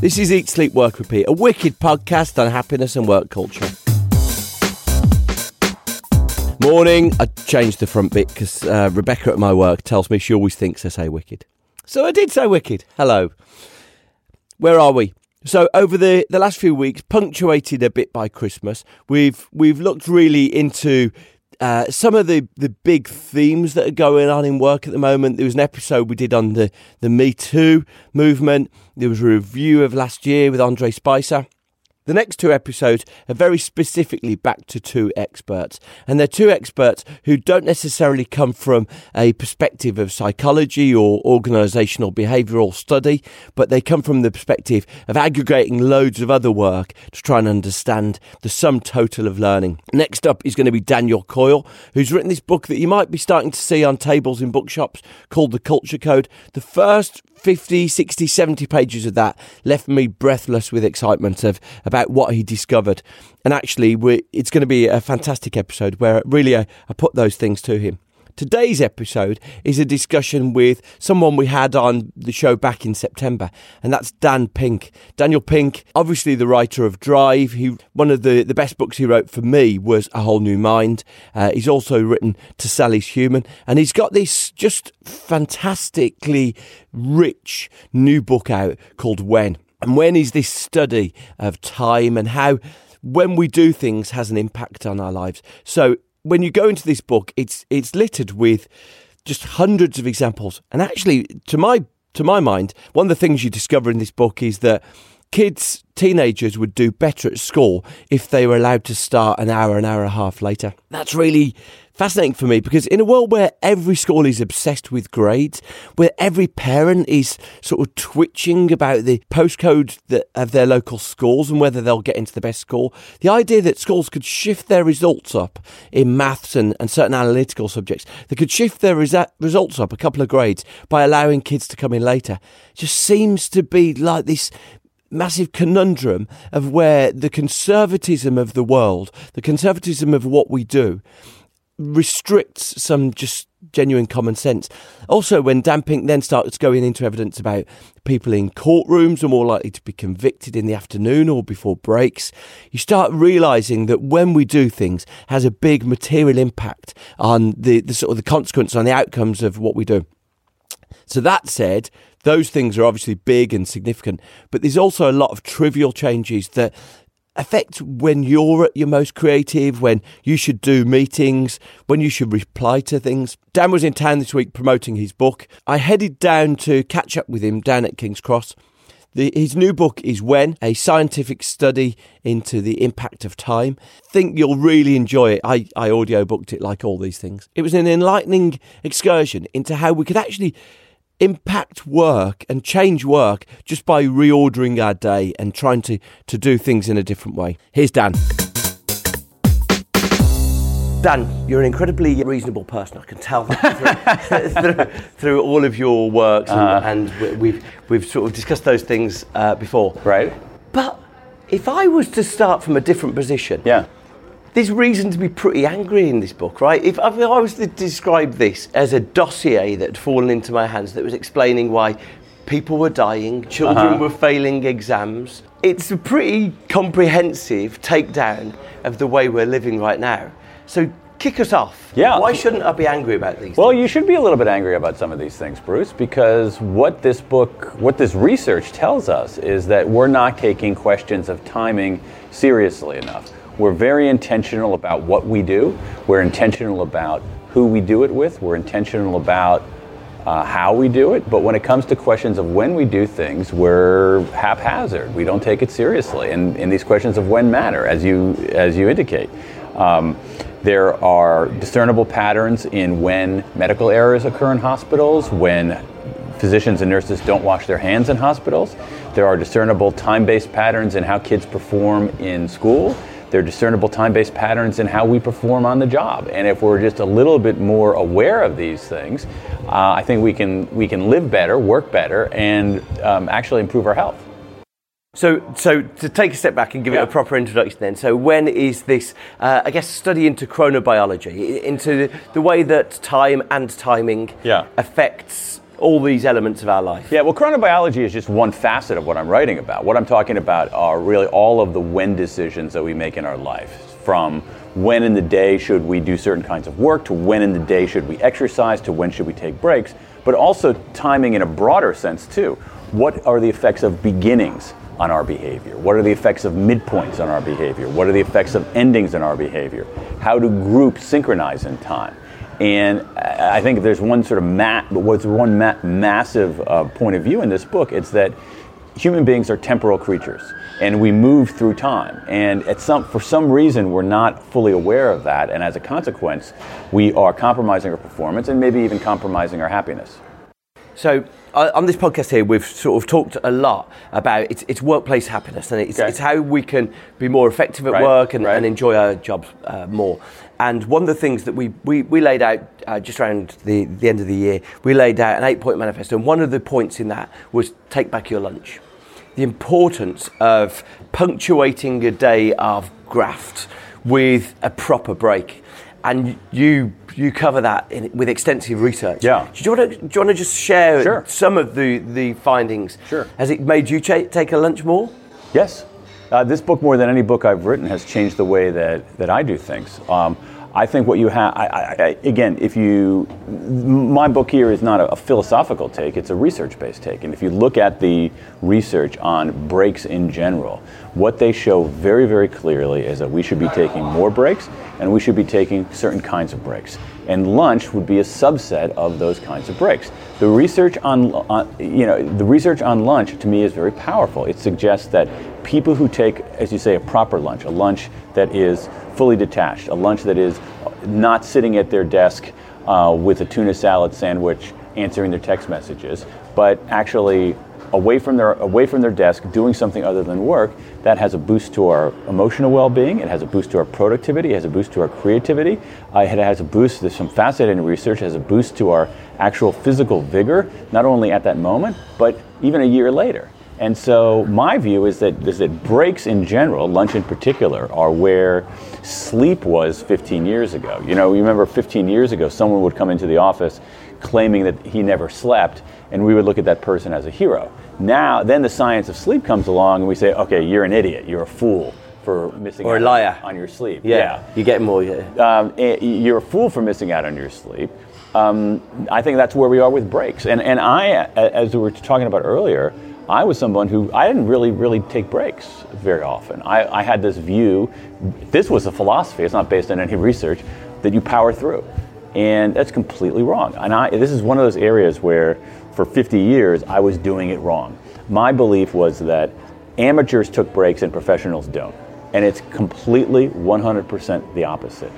This is Eat, Sleep, Work, Repeat, a wicked podcast on happiness and work culture. Morning. I changed the front bit because uh, Rebecca at my work tells me she always thinks I say wicked. So I did say wicked. Hello. Where are we? So over the, the last few weeks, punctuated a bit by Christmas, we've we've looked really into uh, some of the, the big themes that are going on in work at the moment. There was an episode we did on the, the Me Too movement. There was a review of last year with Andre Spicer. The next two episodes are very specifically back to two experts, and they're two experts who don't necessarily come from a perspective of psychology or organisational behavioural study, but they come from the perspective of aggregating loads of other work to try and understand the sum total of learning. Next up is going to be Daniel Coyle, who's written this book that you might be starting to see on tables in bookshops called The Culture Code. The first 50, 60, 70 pages of that left me breathless with excitement of about what he discovered. And actually, it's going to be a fantastic episode where really I, I put those things to him. Today's episode is a discussion with someone we had on the show back in September, and that's Dan Pink. Daniel Pink, obviously the writer of Drive. He one of the, the best books he wrote for me was A Whole New Mind. Uh, he's also written To Sell Is Human, and he's got this just fantastically rich new book out called When. And When is this study of time and how when we do things has an impact on our lives. So when you go into this book, it's it's littered with just hundreds of examples. And actually, to my to my mind, one of the things you discover in this book is that kids, teenagers would do better at school if they were allowed to start an hour, an hour and a half later. That's really fascinating for me because in a world where every school is obsessed with grades, where every parent is sort of twitching about the postcode of their local schools and whether they'll get into the best school, the idea that schools could shift their results up in maths and, and certain analytical subjects, they could shift their results up a couple of grades by allowing kids to come in later, just seems to be like this massive conundrum of where the conservatism of the world, the conservatism of what we do, restricts some just genuine common sense. Also, when Dan Pink then starts going into evidence about people in courtrooms are more likely to be convicted in the afternoon or before breaks, you start realizing that when we do things has a big material impact on the, the sort of the consequence on the outcomes of what we do. So that said, those things are obviously big and significant, but there's also a lot of trivial changes that affect when you're at your most creative, when you should do meetings, when you should reply to things. Dan was in town this week promoting his book. I headed down to catch up with him down at King's Cross. The, his new book is When, a scientific study into the impact of time. Think you'll really enjoy it. I, I audio booked it like all these things. It was an enlightening excursion into how we could actually impact work and change work just by reordering our day and trying to, to do things in a different way. Here's Dan. Dan, you're an incredibly reasonable person. I can tell that through, through, through all of your works, and, Uh-huh. and we- we've we've sort of discussed those things uh, before. Right? But if I was to start from a different position, Yeah. There's reason to be pretty angry in this book, right? If, if I was to describe this as a dossier that had fallen into my hands that was explaining why people were dying, children Uh-huh. were failing exams, it's a pretty comprehensive takedown of the way we're living right now. So kick us off. Yeah. Why shouldn't I be angry about these? Well, things? you should be a little bit angry about some of these things, Bruce, because what this book, what this research tells us is that we're not taking questions of timing seriously enough. We're very intentional about what we do, we're intentional about who we do it with, we're intentional about uh, how we do it, but when it comes to questions of when we do things, we're haphazard. We don't take it seriously, and, and these questions of when matter, as you as you indicate. Um, there are discernible patterns in when medical errors occur in hospitals, when physicians and nurses don't wash their hands in hospitals. There are discernible time based patterns in how kids perform in school. There are discernible time based patterns in how we perform on the job. And if we're just a little bit more aware of these things, uh, I think we can, we can live better, work better, and um, actually improve our health. So, so to take a step back and give it a proper introduction, then. So, when is this? Uh, I guess study into chronobiology, into the way that time and timing Yeah. affects all these elements of our life. Yeah, well, chronobiology is just one facet of what I'm writing about. What I'm talking about are really all of the when decisions that we make in our life, from when in the day should we do certain kinds of work, to when in the day should we exercise, to when should we take breaks, but also timing in a broader sense, too. What are the effects of beginnings on our behavior? What are the effects of midpoints on our behavior? What are the effects of endings in our behavior? How do groups synchronize in time? And I think if there's one sort of ma- what's one ma- massive uh, point of view in this book, it's that human beings are temporal creatures, and we move through time. And at some, for some reason, we're not fully aware of that, and as a consequence, we are compromising our performance and maybe even compromising our happiness. So uh, on this podcast here, we've sort of talked a lot about it's, it's workplace happiness, and it's, Okay. it's how we can be more effective at Right, work and, right. and enjoy our jobs uh, more. And one of the things that we, we, we laid out uh, just around the, the end of the year, we laid out an eight point manifesto, and one of the points in that was take back your lunch. The importance of punctuating a day of graft with a proper break. And you you cover that in, with extensive research. Yeah. Do you want to do you want to just share Sure. some of the, the findings? Sure. Has it made you cha- take a lunch more? Yes. Uh, this book, more than any book I've written, has changed the way that, that I do things. Um, I think what you have, again, if you, my book here is not a, a philosophical take, it's a research based take. And if you look at the research on breaks in general, what they show very, very clearly is that we should be taking more breaks and we should be taking certain kinds of breaks. And lunch would be a subset of those kinds of breaks. The research on, on you know, the research on lunch to me is very powerful. It suggests that people who take, as you say, a proper lunch, a lunch that is fully detached, a lunch that is not sitting at their desk uh, with a tuna salad sandwich answering their text messages, but actually away from their away from their desk doing something other than work that has a boost to our emotional well-being. It has a boost to our productivity. It has a boost to our creativity. Uh, it has a boost there's some fascinating research it has a boost to our actual physical vigor not only at that moment but even a year later and so my view is that is that breaks in general, lunch in particular, are where sleep was 15 years ago. You know, you remember 15 years ago, someone would come into the office claiming that he never slept, and we would look at that person as a hero. Now, then the science of sleep comes along, and we say, okay, you're an idiot, you're a fool for missing Or a out liar. on your sleep. Yeah. You get more. Yeah. Um, eh, you're a fool for missing out on your sleep. Um, I think that's where we are with breaks. And, and I, a- as we were talking about earlier, I was someone who I didn't really, really take breaks very often. I, I had this view, this was a philosophy, it's not based on any research, that you power through. And that's completely wrong. And I, this is one of those areas where for 50 years I was doing it wrong. My belief was that amateurs took breaks and professionals don't. And it's completely 100% the opposite.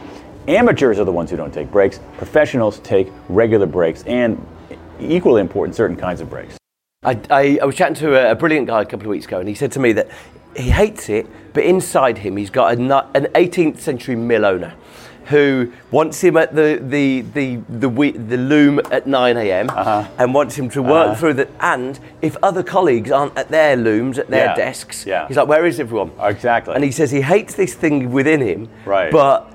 Amateurs are the ones who don't take breaks, professionals take regular breaks and equally important, certain kinds of breaks. I, I, I was chatting to a, a brilliant guy a couple of weeks ago, and he said to me that he hates it, but inside him he's got a, an 18th century mill owner who wants him at the the the the, we, the loom at 9 a.m. Uh-huh. and wants him to work through that. And if other colleagues aren't at their looms at their Yeah, desks, yeah. he's like, "Where is everyone?" Exactly. And he says he hates this thing within him, Right. but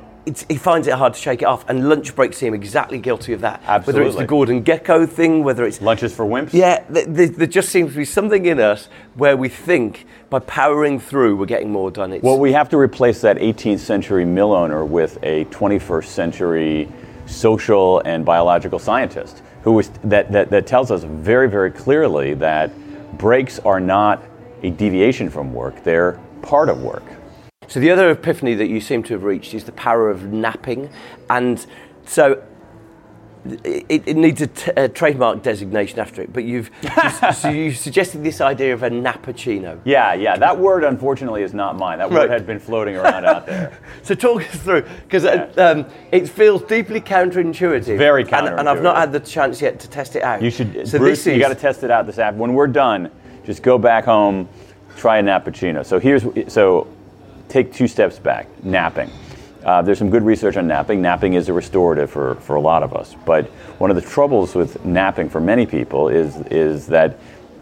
he finds it hard to shake it off, and lunch breaks seem exactly guilty of that. Absolutely. Whether it's the Gordon Gekko thing, whether it's Lunches for wimps. yeah, th- th- there just seems to be something in us where we think by powering through, we're getting more done. It's, Well, we have to replace that 18th century mill owner with a 21st century social and biological scientist who was, that, that, that tells us very, very clearly that breaks are not a deviation from work, they're part of work. So the other epiphany that you seem to have reached is the power of napping, and so it, it needs a, t- a trademark designation after it. But you've so you suggested this idea of a nappuccino. Yeah, yeah, that word unfortunately is not mine. That word Right. had been floating around out there. So talk us through because um, it feels deeply counterintuitive. Very and, and I've not had the chance yet to test it out. You should, So Bruce, this is you got to test it out this app. When we're done, just go back home, try a nappuccino. So here's, so take two steps back. Napping. Uh, there's some good research on napping. Napping is a restorative for, for a lot of us. But one of the troubles with napping for many people is, is that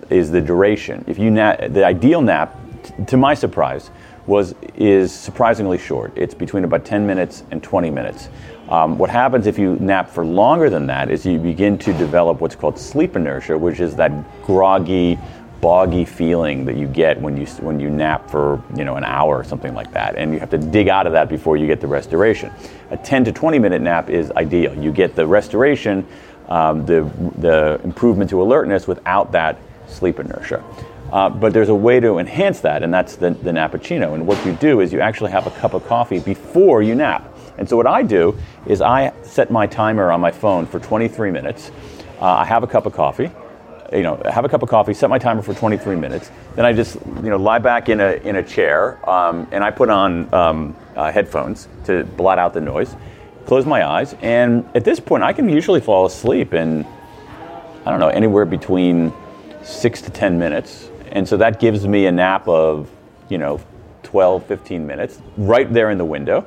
is the duration. If you nap, the ideal nap, t- to my surprise, was is surprisingly short. It's between about 10 minutes and 20 minutes. Um, what happens if you nap for longer than that is you begin to develop what's called sleep inertia, which is that groggy, boggy feeling that you get when you when you nap for you know an hour or something like that, and you have to dig out of that before you get the restoration. A 10 to 20 minute nap is ideal. You get the restoration, um, the the improvement to alertness without that sleep inertia. Uh, but there's a way to enhance that, and that's the, the nappuccino. And what you do is you actually have a cup of coffee before you nap. And so what I do is I set my timer on my phone for 23 minutes. Uh, I have a cup of coffee. You know, have a cup of coffee, set my timer for 23 minutes. Then I just, you know, lie back in a in a chair, um, and I put on um, uh, headphones to blot out the noise. Close my eyes, and at this point, I can usually fall asleep in I don't know, anywhere between six to 10 minutes. And so that gives me a nap of, you know, 12, 15 minutes right there in the window.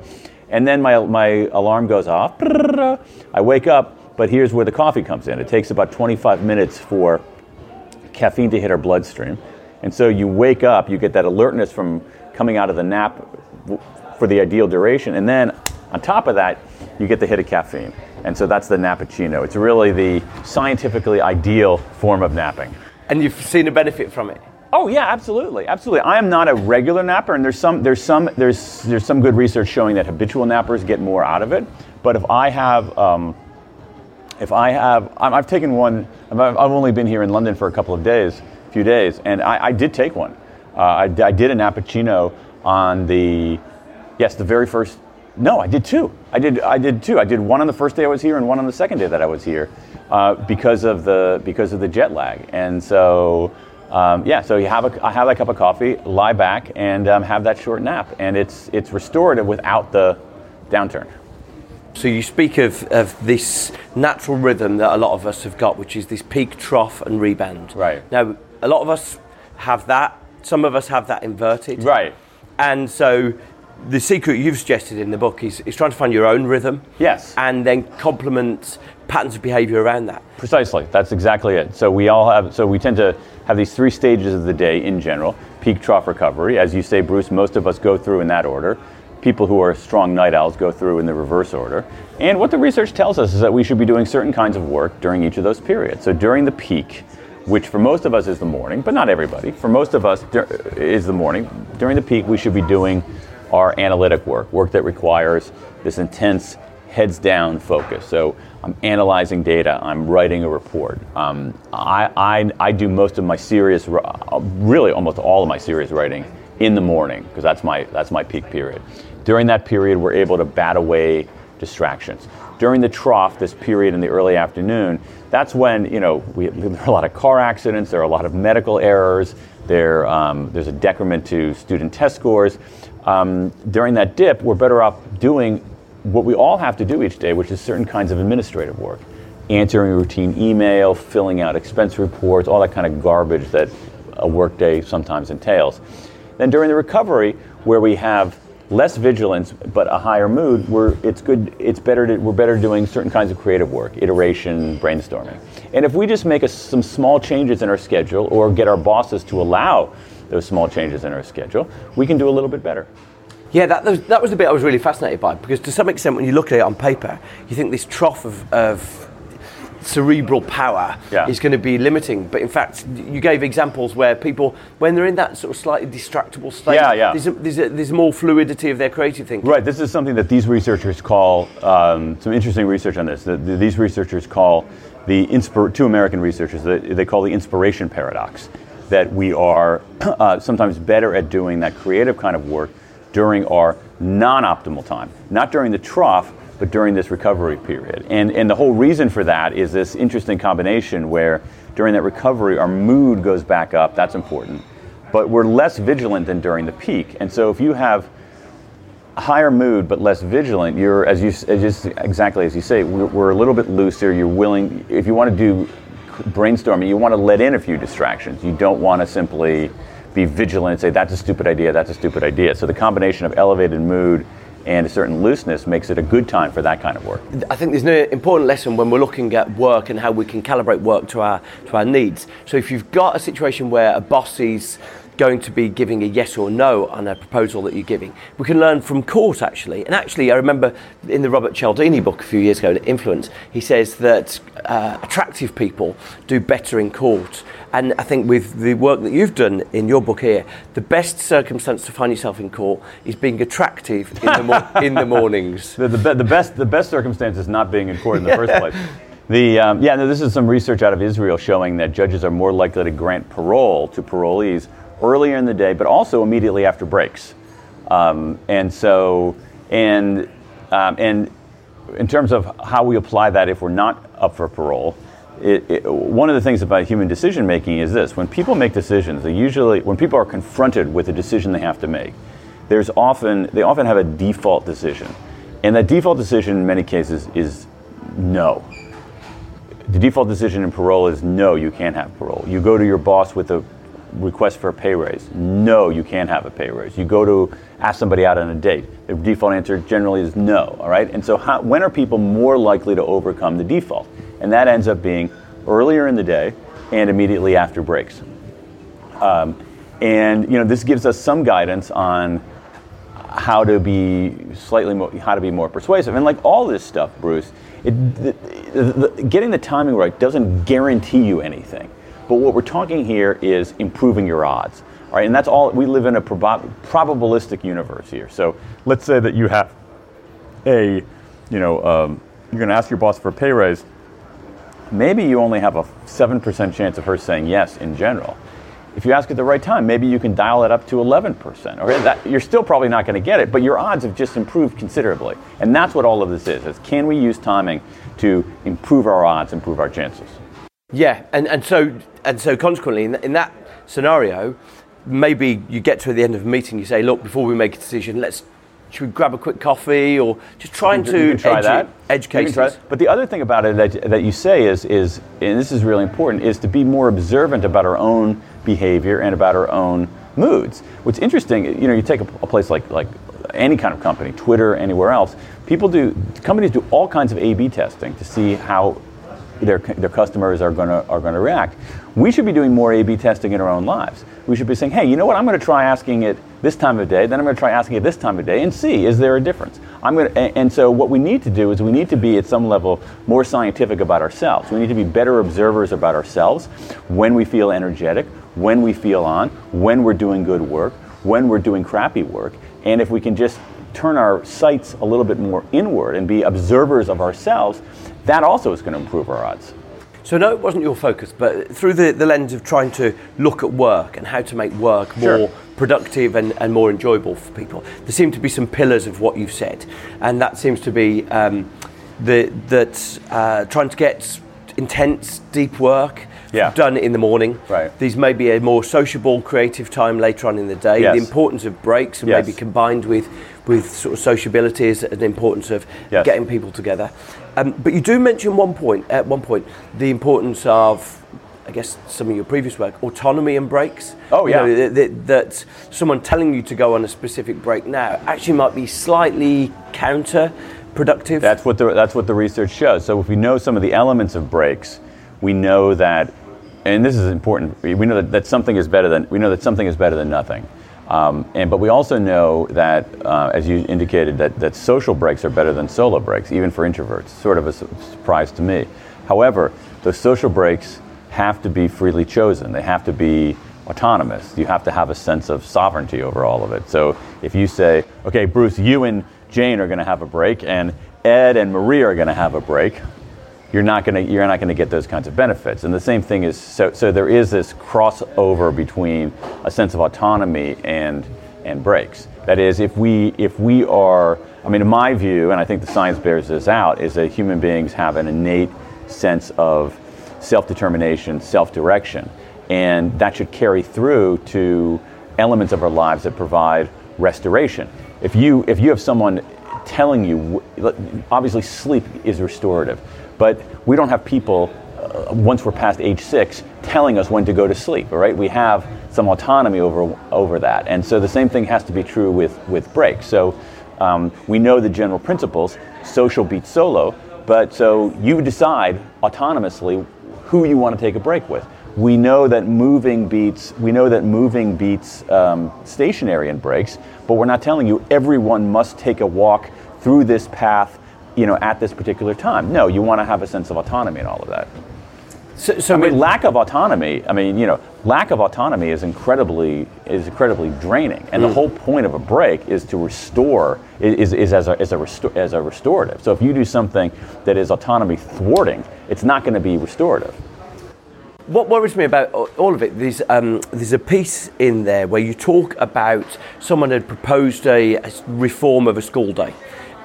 And then my, my alarm goes off. I wake up, but here's where the coffee comes in. It takes about 25 minutes for caffeine to hit our bloodstream. And so you wake up, you get that alertness from coming out of the nap for the ideal duration. And then on top of that, you get the hit of caffeine. And so that's the nappuccino. It's really the scientifically ideal form of napping. and you've seen a benefit from it. Oh yeah, absolutely, absolutely. I am not a regular napper, and there's some there's some there's there's some good research showing that habitual nappers get more out of it. But if I have um, if I have I've taken one. I've, I've only been here in London for a couple of days, few days, and I, I did take one. Uh, I, I did a nappuccino on the yes the very first. No, I did two. I did I did two. I did one on the first day I was here and one on the second day that I was here, uh, because of the because of the jet lag. And so um, yeah, so you have a I have that cup of coffee, lie back, and um, have that short nap, and it's it's restorative without the downturn. So you speak of, of this natural rhythm that a lot of us have got, which is this peak, trough, and rebound. Right. Now, a lot of us have that. Some of us have that inverted. Right. And so the secret you've suggested in the book is, is trying to find your own rhythm. Yes. And then complement patterns of behavior around that. Precisely. That's exactly it. So we all have. So we tend to have these three stages of the day in general: peak, trough, recovery. As you say, Bruce, most of us go through in that order. People who are strong night owls go through in the reverse order. And what the research tells us is that we should be doing certain kinds of work during each of those periods. So during the peak, which for most of us is the morning, but not everybody. For most of us is the morning. During the peak, we should be doing our analytic work, work that requires this intense heads down focus. So I'm analyzing data, I'm writing a report. Um, I, I, I do most of my serious, uh, really almost all of my serious writing in the morning because that's my, that's my peak period. During that period, we're able to bat away distractions. During the trough, this period in the early afternoon, that's when you know we, there are a lot of car accidents, there are a lot of medical errors, there, um, there's a decrement to student test scores. Um, during that dip, we're better off doing what we all have to do each day, which is certain kinds of administrative work, answering routine email, filling out expense reports, all that kind of garbage that a workday sometimes entails. Then during the recovery, where we have less vigilance but a higher mood, we're, it's good. It's better. To, we're better doing certain kinds of creative work, iteration, brainstorming. And if we just make a, some small changes in our schedule, or get our bosses to allow those small changes in our schedule, we can do a little bit better. Yeah, that that was the bit I was really fascinated by because to some extent, when you look at it on paper, you think this trough of, of cerebral power Yeah. is going to be limiting. But in fact, you gave examples where people, when they're in that sort of slightly distractible state, Yeah, yeah. There's, a, there's, a, there's more fluidity of their creative thinking. Right. This is something that these researchers call um, some interesting research on this. That these researchers call the inspir- two American researchers. They, they call the inspiration paradox. That we are uh, sometimes better at doing that creative kind of work during our non-optimal time, not during the trough, but during this recovery period. And and the whole reason for that is this interesting combination where during that recovery our mood goes back up. That's important. But we're less vigilant than during the peak. And so if you have higher mood but less vigilant you're as you just exactly as you say we're, we're a little bit looser you're willing if you want to do brainstorming you want to let in a few distractions you don't want to simply be vigilant and say that's a stupid idea that's a stupid idea so the combination of elevated mood and a certain looseness makes it a good time for that kind of work I think there's an important lesson when we're looking at work and how we can calibrate work to our to our needs. So if you've got a situation where a boss is going to be giving a yes or no on a proposal that you're giving, we can learn from court actually. And actually, I remember in the Robert Cialdini book a few years ago, Influence, he says that uh, attractive people do better in court. And I think with the work that you've done in your book here, the best circumstance to find yourself in court is being attractive in the, mor- in the mornings. The, the, be- the best the best circumstance is not being in court in the first place. The um, yeah, no, this is some research out of Israel showing that judges are more likely to grant parole to parolees earlier in the day, but also immediately after breaks. Um, and so and um, and in terms of how we apply that if we're not up for parole. It, it, one of the things about human decision making is this: when people make decisions, they usually, when people are confronted with a decision they have to make, there's often they often have a default decision, and that default decision in many cases is no. The default decision in parole is no, you can't have parole. You go to your boss with a request for a pay raise. No, you can't have a pay raise. You go to ask somebody out on a date. The default answer generally is no. All right, and so how, when are people more likely to overcome the default? And that ends up being earlier in the day and immediately after breaks. Um, and you know this gives us some guidance on how to be slightly more, how to be more persuasive. And like all this stuff, Bruce, it, the, the, the, getting the timing right doesn't guarantee you anything. But what we're talking here is improving your odds. All right, and that's all. We live in a prob- probabilistic universe here. So let's say that you have a, you know, um, you're going to ask your boss for a pay raise. Maybe you only have a seven percent chance of her saying yes in general. If you ask at the right time, maybe you can dial it up to 11%. Okay, that, you're still probably not going to get it, but your odds have just improved considerably. And that's what all of this is, is can we use timing to improve our odds, improve our chances? Yeah, and, and so and so consequently, in, in that scenario, maybe you get to the end of a meeting, you say, look, before we make a decision, let's should we grab a quick coffee or just trying You to try edge, that. can that. But the other thing about it that, that you say is, is, and this is really important, is to be more observant about our own behavior and about our own moods. What's interesting, you know, you take a, a place like, like any kind of company, Twitter, anywhere else, people do, companies do all kinds of A-B testing to see how their, their customers are going are to react. We should be doing more A/B testing in our own lives. We should be saying, hey, you know what? I'm going to try asking it this time of day. Then I'm going to try asking it this time of day and see is there a difference. I'm going to, and so what we need to do is we need to be at some level more scientific about ourselves. We need to be better observers about ourselves when we feel energetic, when we feel on, when we're doing good work, when we're doing crappy work, and if we can just turn our sights a little bit more inward and be observers of ourselves, that also is going to improve our odds. So no, it wasn't your focus, but through the, the lens of trying to look at work and how to make work Sure. more productive and, and more enjoyable for people, there seem to be some pillars of what you've said, and that seems to be um, the, that uh, trying to get intense, deep work Yeah. done in the morning. Right. These may be a more sociable, creative time later on in the day. Yes. The importance of breaks and Yes. maybe combined with with sort of sociability is an importance of Yes. getting people together. Um, but you do mention one point at one point the importance of, I guess, some of your previous work, autonomy and breaks. Oh, You yeah. know, that, that, that someone telling you to go on a specific break now actually might be slightly counterproductive. That's what the that's what the research shows. So if we know some of the elements of breaks, we know that, and this is important. We know that, that something is better than we know that something is better than nothing. Um, and, but we also know that, uh, as you indicated, that, that social breaks are better than solo breaks, even for introverts. Sort of a su- surprise to me. However, those social breaks have to be freely chosen. They have to be autonomous. You have to have a sense of sovereignty over all of it. So if you say, okay, Bruce, you and Jane are going to have a break, and Ed and Marie are going to have a break, you're not going to you're not going to get those kinds of benefits. And the same thing is so so there is this crossover between a sense of autonomy and and breaks. That is, if we if we are, I mean, in my view, and I think the science bears this out, is that human beings have an innate sense of self-determination, self-direction, and that should carry through to elements of our lives that provide restoration. If you if you have someone telling you, obviously sleep is restorative, but we don't have people uh, once we're past age six telling us when to go to sleep. right? we have some autonomy over over that, and so the same thing has to be true with with breaks. So um, we know the general principles: social beats solo. But so you decide autonomously who you want to take a break with. We know that moving beats we know that moving beats um, stationary in breaks, but we're not telling you everyone must take a walk through this path, you know, at this particular time. No, you want to have a sense of autonomy and all of that. So, so I mean, lack of autonomy. I mean, you know, lack of autonomy is incredibly is incredibly draining, and the whole point of a break is to restore is, is as a as a resto- as a restorative. So if you do something that is autonomy thwarting, it's not going to be restorative. What worries me about all of it, there's, um, there's a piece in there where you talk about someone had proposed a, a reform of a school day.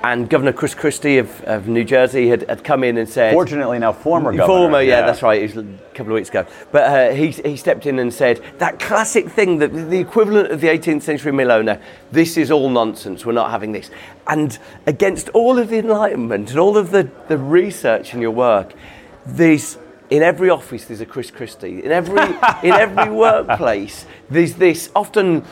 And Governor Chris Christie of, of New Jersey had, had come in and said. Fortunately, now former governor. Former, yeah, that's right. It was a couple of weeks ago. But uh, he, he stepped in and said that classic thing that the equivalent of the 18th century mill owner, this is all nonsense. We're not having this. And against all of the enlightenment and all of the, the research in your work, there's in every office there's a Chris Christie. In every in every workplace there's this often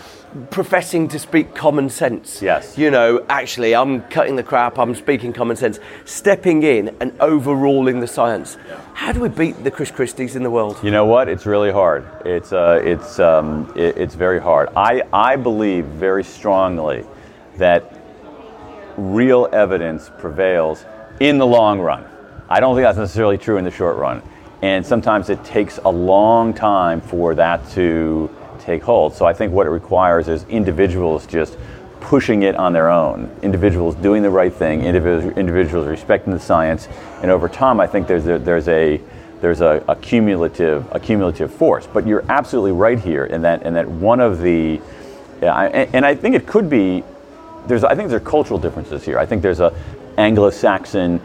professing to speak common sense. Yes. You know, actually I'm cutting the crap, I'm speaking common sense, stepping in and overruling the science. How do we beat the Chris Christies in the world? You know what? It's really hard. It's uh, it's um, it, it's very hard. I I believe very strongly that real evidence prevails in the long run. I don't think that's necessarily true in the short run, and sometimes it takes a long time for that to take hold. So I think what it requires is individuals just pushing it on their own, individuals doing the right thing, individuals, respecting the science, and over time, I think there's a, there's a there's a, a cumulative a cumulative force. But you're absolutely right here in that in that one of the yeah, I, and, and I think it could be there's I think there are cultural differences here. I think there's a Anglo-Saxon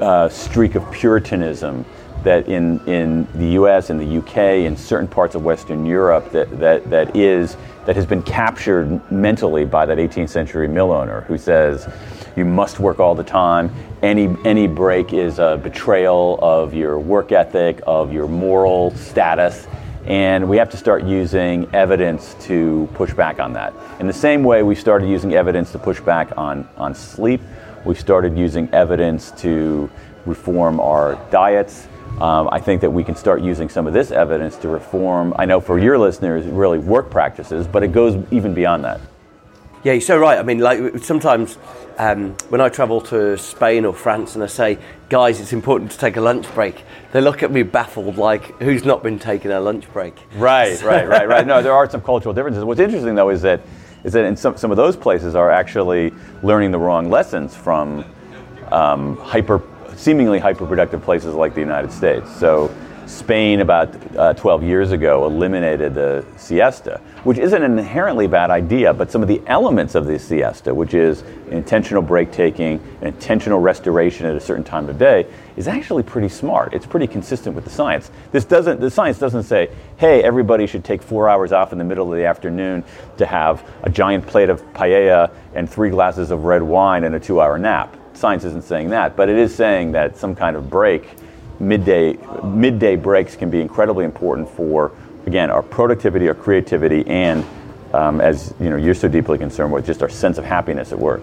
uh, streak of Puritanism that in, in the U.S. and the U.K. in certain parts of Western Europe that, that, that is that has been captured mentally by that 18th century mill owner who says you must work all the time. Any any break is a betrayal of your work ethic, of your moral status. And we have to start using evidence to push back on that. In the same way, we started using evidence to push back on, on sleep. We started using evidence to reform our diets. Um, I think that we can start using some of this evidence to reform, I know for your listeners, really work practices, but it goes even beyond that. Yeah, you're so right. I mean, like sometimes um, when I travel to Spain or France and I say, guys, it's important to take a lunch break, they look at me baffled, like, who's not been taking a lunch break? Right, right, right, right. No, there are some cultural differences. What's interesting though is that is that in some, some of those places are actually learning the wrong lessons from um, hyper, seemingly hyper-productive places like the United States. So Spain about uh, 12 years ago eliminated the siesta, which isn't an inherently bad idea, but some of the elements of the siesta, which is intentional break taking, intentional restoration at a certain time of day, is actually pretty smart. It's pretty consistent with the science. This doesn't, the science doesn't say, hey, everybody should take four hours off in the middle of the afternoon to have a giant plate of paella and three glasses of red wine and a two hour nap. Science isn't saying that, but it is saying that some kind of break midday midday breaks can be incredibly important for again our productivity, our creativity, and um, as you know, you're so deeply concerned with just our sense of happiness at work.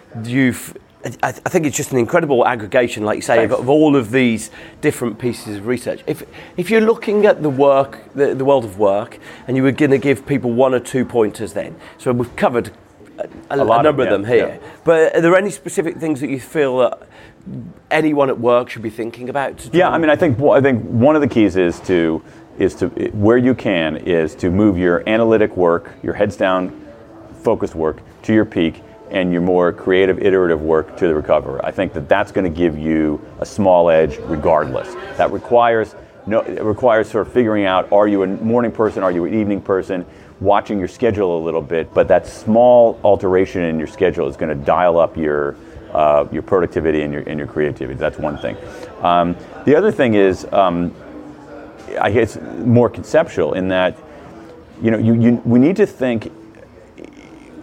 you've, I, I think it's just an incredible aggregation, like you say, of, of all of these different pieces of research. If if you're looking at the work, the, the world of work, and you were going to give people one or two pointers, then so we've covered a, a, a lot number of- them here. yeah. But are there any specific things that you feel that anyone at work should be thinking about? to Yeah, I mean, I think well, I think one of the keys is to is to where you can is to move your analytic work, your heads down, focused work to your peak, and your more creative, iterative work to the recover. I think that that's going to give you a small edge, regardless. That requires no, it requires sort of figuring out: Are you a morning person? Are you an evening person? Watching your schedule a little bit, but that small alteration in your schedule is going to dial up your uh, your productivity and your and your creativity. That's one thing. Um, the other thing is, um, I guess, more conceptual in that, you know, you, you we need to think.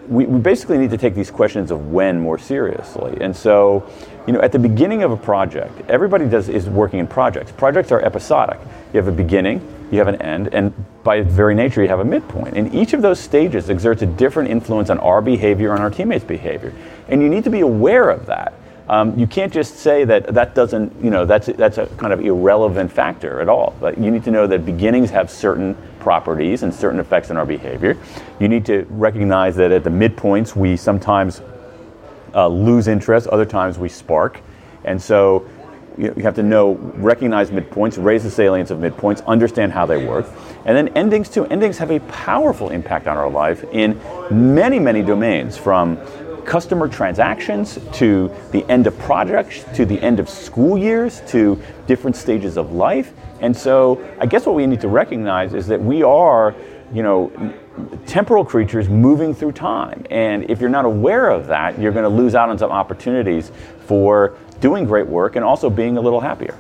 We, we basically need to take these questions of when more seriously. And so, you know, at the beginning of a project, everybody does is working in projects. Projects are episodic. You have a beginning, you have an end, and by very nature, you have a midpoint. And each of those stages exerts a different influence on our behavior and our teammates' behavior. And you need to be aware of that. Um, you can't just say that that doesn't, you know, that's that's a kind of irrelevant factor at all. But you need to know that beginnings have certain properties and certain effects on our behavior. You need to recognize that at the midpoints we sometimes uh, lose interest, other times we spark, and so you, you have to know, recognize midpoints, raise the salience of midpoints, understand how they work, and then endings too. Endings have a powerful impact on our life in many, many domains, from customer transactions to the end of projects to the end of school years to different stages of life. And so, I guess what we need to recognize is that we are, you know, temporal creatures moving through time. And if you're not aware of that, you're going to lose out on some opportunities for doing great work and also being a little happier.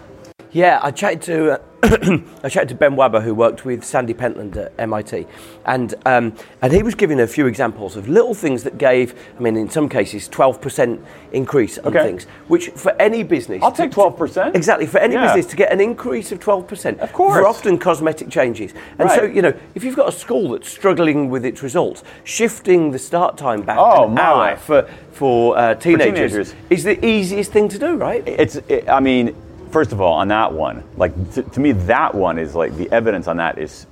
Yeah, I chatted to uh, I chatted to Ben Waber, who worked with Sandy Pentland at MIT, and um, and he was giving a few examples of little things that gave. I mean, in some cases, twelve percent increase on Okay. things, which for any business, I'll take 12%. Exactly for any Yeah. business to get an increase of twelve percent. Of course. for often cosmetic changes. And so you know, if you've got a school that's struggling with its results, shifting the start time back Oh, an my. hour for for, uh, teenagers, teenagers. is the easiest thing to do, right? It's, it, I mean, first of all, on that one, like to, to me, that one is like the evidence on that is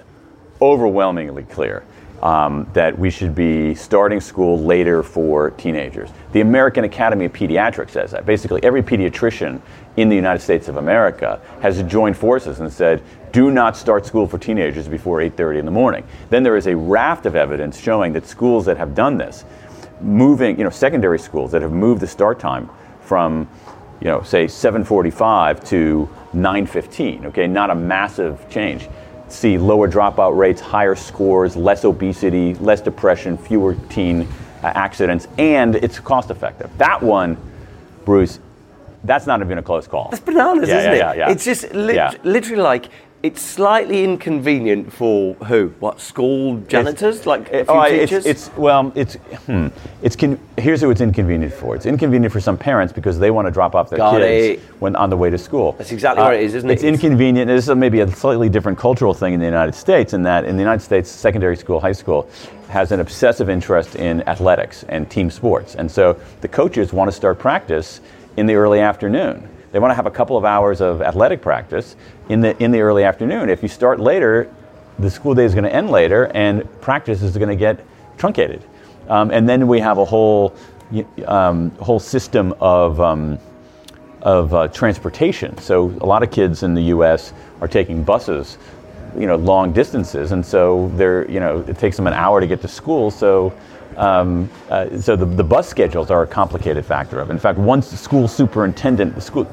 overwhelmingly clear um, that we should be starting school later for teenagers. The American Academy of Pediatrics says that. Basically, every pediatrician in the United States of America has joined forces and said, do not start school for teenagers before 8.30 in the morning. Then there is a raft of evidence showing that schools that have done this, moving, you know, secondary schools that have moved the start time from, you know, say 7:45 to 9:15. Okay, not a massive change. See lower dropout rates, higher scores, less obesity, less depression, fewer teen uh, accidents, and it's cost effective. That one, Bruce, that's not even a close call. That's bananas, Yeah, isn't yeah, it? yeah, yeah. It's just Yeah. literally like it's slightly inconvenient for who? What school janitors? like a few oh, it's, teachers? it's well, it's hmm, it's con- here's who it's inconvenient for. It's inconvenient for some parents because they want to drop off their Got kids it. when on the way to school. That's exactly what it is, isn't it? It's inconvenient. This is maybe a slightly different cultural thing in the United States. In that, in the United States, secondary school, high school has an obsessive interest in athletics and team sports, and so the coaches want to start practice in the early afternoon. They want to have a couple of hours of athletic practice in the in the early afternoon. If you start later, the school day is going to end later, and practice is going to get truncated. Um, and then we have a whole um, whole system of um, of uh, transportation. So a lot of kids in the U.S. are taking buses, you know, long distances, and so they're you know it takes them an hour to get to school. So um, uh, so the, the bus schedules are a complicated factor of. it. In fact, one school superintendent, school,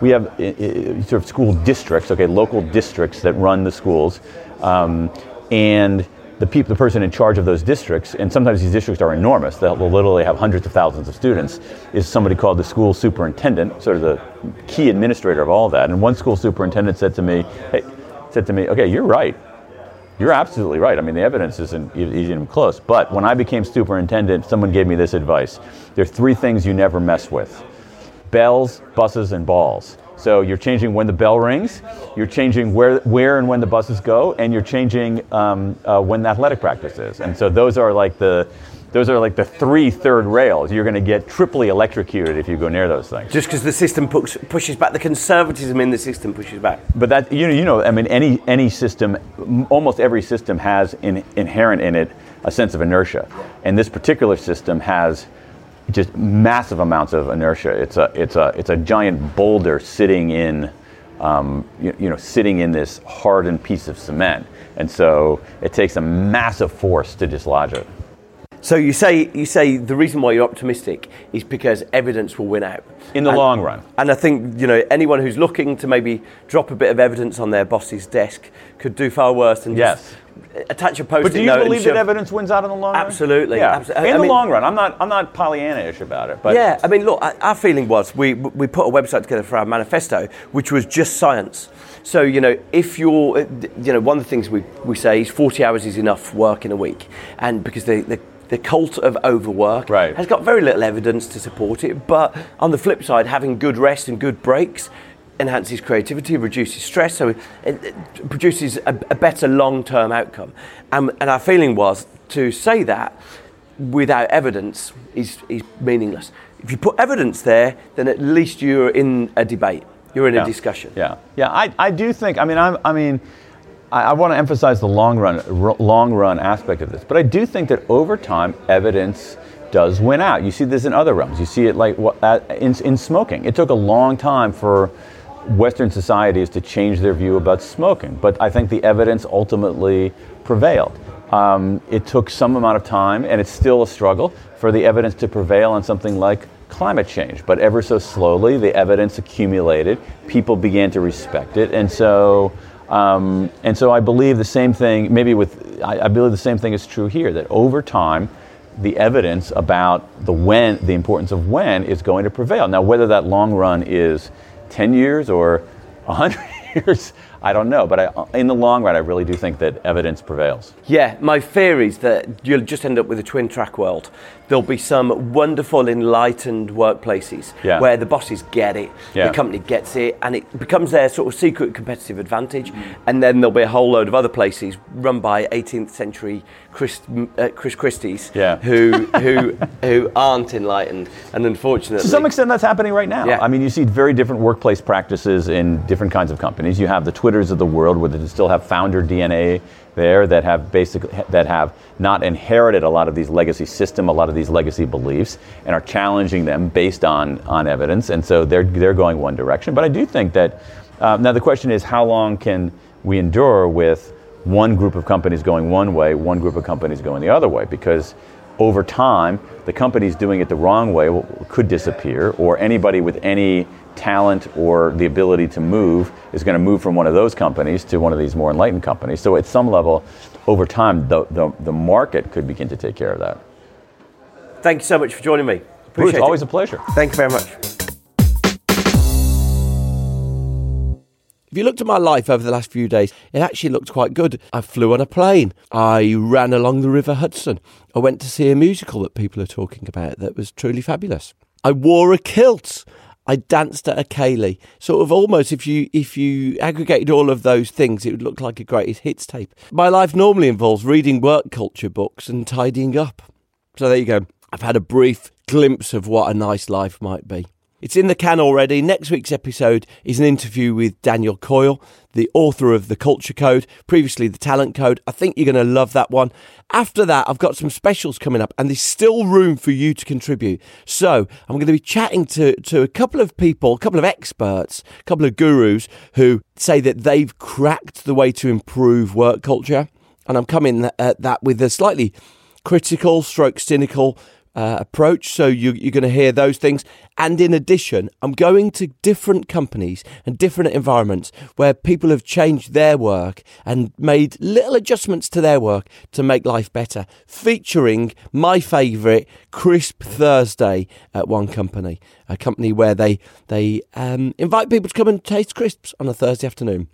we have uh, uh, sort of school districts, okay, local districts that run the schools, um, and the the person in charge of those districts, and sometimes these districts are enormous. They'll, they'll literally have hundreds of thousands of students. Is somebody called the school superintendent, sort of the key administrator of all that. And one school superintendent said to me, "Hey," said to me, "Okay, you're right. You're absolutely right. I mean, the evidence isn't even close. But when I became superintendent, someone gave me this advice. There are three things you never mess with: bells, buses, and balls. So you're changing when the bell rings, you're changing where, where and when the buses go, and you're changing um, uh, when the athletic practice is. And so those are like the those are like the three third rails. You're going to get triply electrocuted if you go near those things. just because the system push, pushes back, the conservatism in the system pushes back. But that you know, you know, I mean, any any system, almost every system has in, inherent in it a sense of inertia, and this particular system has just massive amounts of inertia. It's a it's a it's a giant boulder sitting in, um, you, you know, sitting in this hardened piece of cement, and so it takes a massive force to dislodge it. So you say you say the reason why you're optimistic is because evidence will win out In the And- long run. And I think you know anyone who's looking to maybe drop a bit of evidence on their boss's desk could do far worse than Yes. just attach a post. But do you believe that evidence wins out in the long run? Absolutely, Yeah. abso- in I the mean- long run, I'm not I'm not Pollyanna-ish about it, but yeah, I mean, look, our- feeling was we we put a website together for our manifesto, which was just science. So you know, if you're, you know, one of the things we, we say is 40 hours is enough work in a week, and because the the, the cult of overwork Right. has got very little evidence to support it. But on the flip side, having good rest and good breaks enhances creativity, reduces stress, so it, it produces a, a better long-term outcome. And, and our feeling was to say that without evidence is, is meaningless. If you put evidence there, then at least you're in a debate. You're in Yeah. a discussion. Yeah, yeah. I, I do think. I mean, I'm, I mean, I, I want to emphasize the long run, r- long run aspect of this. But I do think that over time, evidence does win out. You see this in other realms. You see it like in, in smoking. It took a long time for Western societies to change their view about smoking, but I think the evidence ultimately prevailed. Um, it took some amount of time, and it's still a struggle for the evidence to prevail on something like climate change. But ever so slowly, the evidence accumulated. People began to respect it, and so um, and so I believe the same thing. Maybe with I, I believe the same thing is true here. That over time, the evidence about the when, the importance of when, is going to prevail. Now, whether that long run is ten years or hundred years, I don't know. But I, in the long run, I really do think that evidence prevails. Yeah, my fear is that you'll just end up with a twin track world. There'll be some wonderful, enlightened workplaces Yeah. where the bosses get it, Yeah. the company gets it, and it becomes their sort of secret competitive advantage. And then there'll be a whole load of other places run by 18th century Chris, uh, Chris Christie's Yeah. who, who, who aren't enlightened. And unfortunately, To some extent, that's happening right now. I mean, you see very different workplace practices in different kinds of companies. You have the Twitters of the world, where they still have founder DNA there, that have basically that have not inherited a lot of these legacy system, a lot of these legacy beliefs, and are challenging them based on on evidence. And so they're they're going one direction. But I do think that uh, now the question is, how long can we endure with one group of companies going one way, one group of companies going the other way? Because over time, the companies doing it the wrong way could disappear, or anybody with any talent or the ability to move is going to move from one of those companies to one of these more enlightened companies. So, at some level, over time, the, the, the market could begin to take care of that. thank you so much for joining me. Bruce, Appreciate always it. a pleasure. Thank you very much. If you looked at my life over the last few days, it actually looked quite good. I flew on a plane. I ran along the River Hudson. I went to see a musical that people are talking about that was truly fabulous. I wore a kilt. I danced at a ceilidh. Sort of almost if you if you aggregated all of those things, it would look like a greatest hits tape. My life normally involves reading work culture books and tidying up. So there you go. I've had a brief glimpse of what a nice life might be. It's in the can already. Next week's episode is an interview with Daniel Coyle, the author of The Culture Code, previously The Talent Code. I think you're going to love that one. After that, I've got some specials coming up, and there's still room for you to contribute. So I'm going to be chatting to, to a couple of people, a couple of experts, a couple of gurus who say that they've cracked the way to improve work culture. And I'm coming at uh, that with a slightly critical, stroke cynical uh, approach. So you, you're going to hear those things. And in addition, I'm going to different companies and different environments where people have changed their work and made little adjustments to their work to make life better, featuring my favourite Crisp Thursday at one company, a company where they, they um, invite people to come and taste crisps on a Thursday afternoon.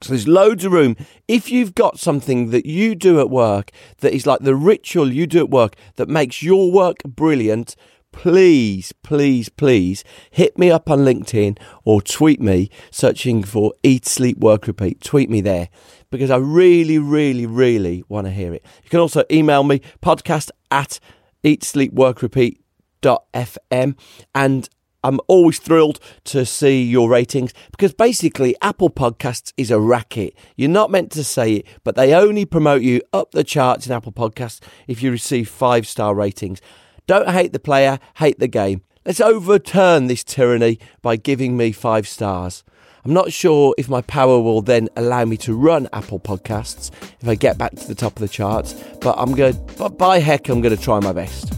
So there's loads of room. If you've got something that you do at work that is like the ritual you do at work that makes your work brilliant, please, please, please hit me up on LinkedIn or tweet me searching for Eat, Sleep, Work, Repeat. Tweet me there because I really, really, really want to hear it. You can also email me podcast at eatsleepworkrepeat.fm and I'm always thrilled to see your ratings because basically Apple Podcasts is a racket. You're not meant to say it, but they only promote you up the charts in Apple Podcasts if you receive five star ratings. Don't hate the player, hate the game. Let's overturn this tyranny by giving me five stars. I'm not sure if my power will then allow me to run Apple Podcasts if I get back to the top of the charts, but I'm going to, by heck, I'm going to try my best.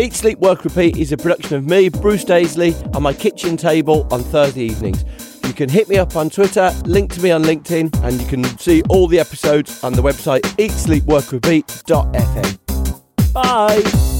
Eat, Sleep, Work, Repeat is a production of me, Bruce Daisley, on my kitchen table on Thursday evenings. You can hit me up on Twitter, link to me on LinkedIn, and you can see all the episodes on the website eatsleepworkrepeat.fm. Bye!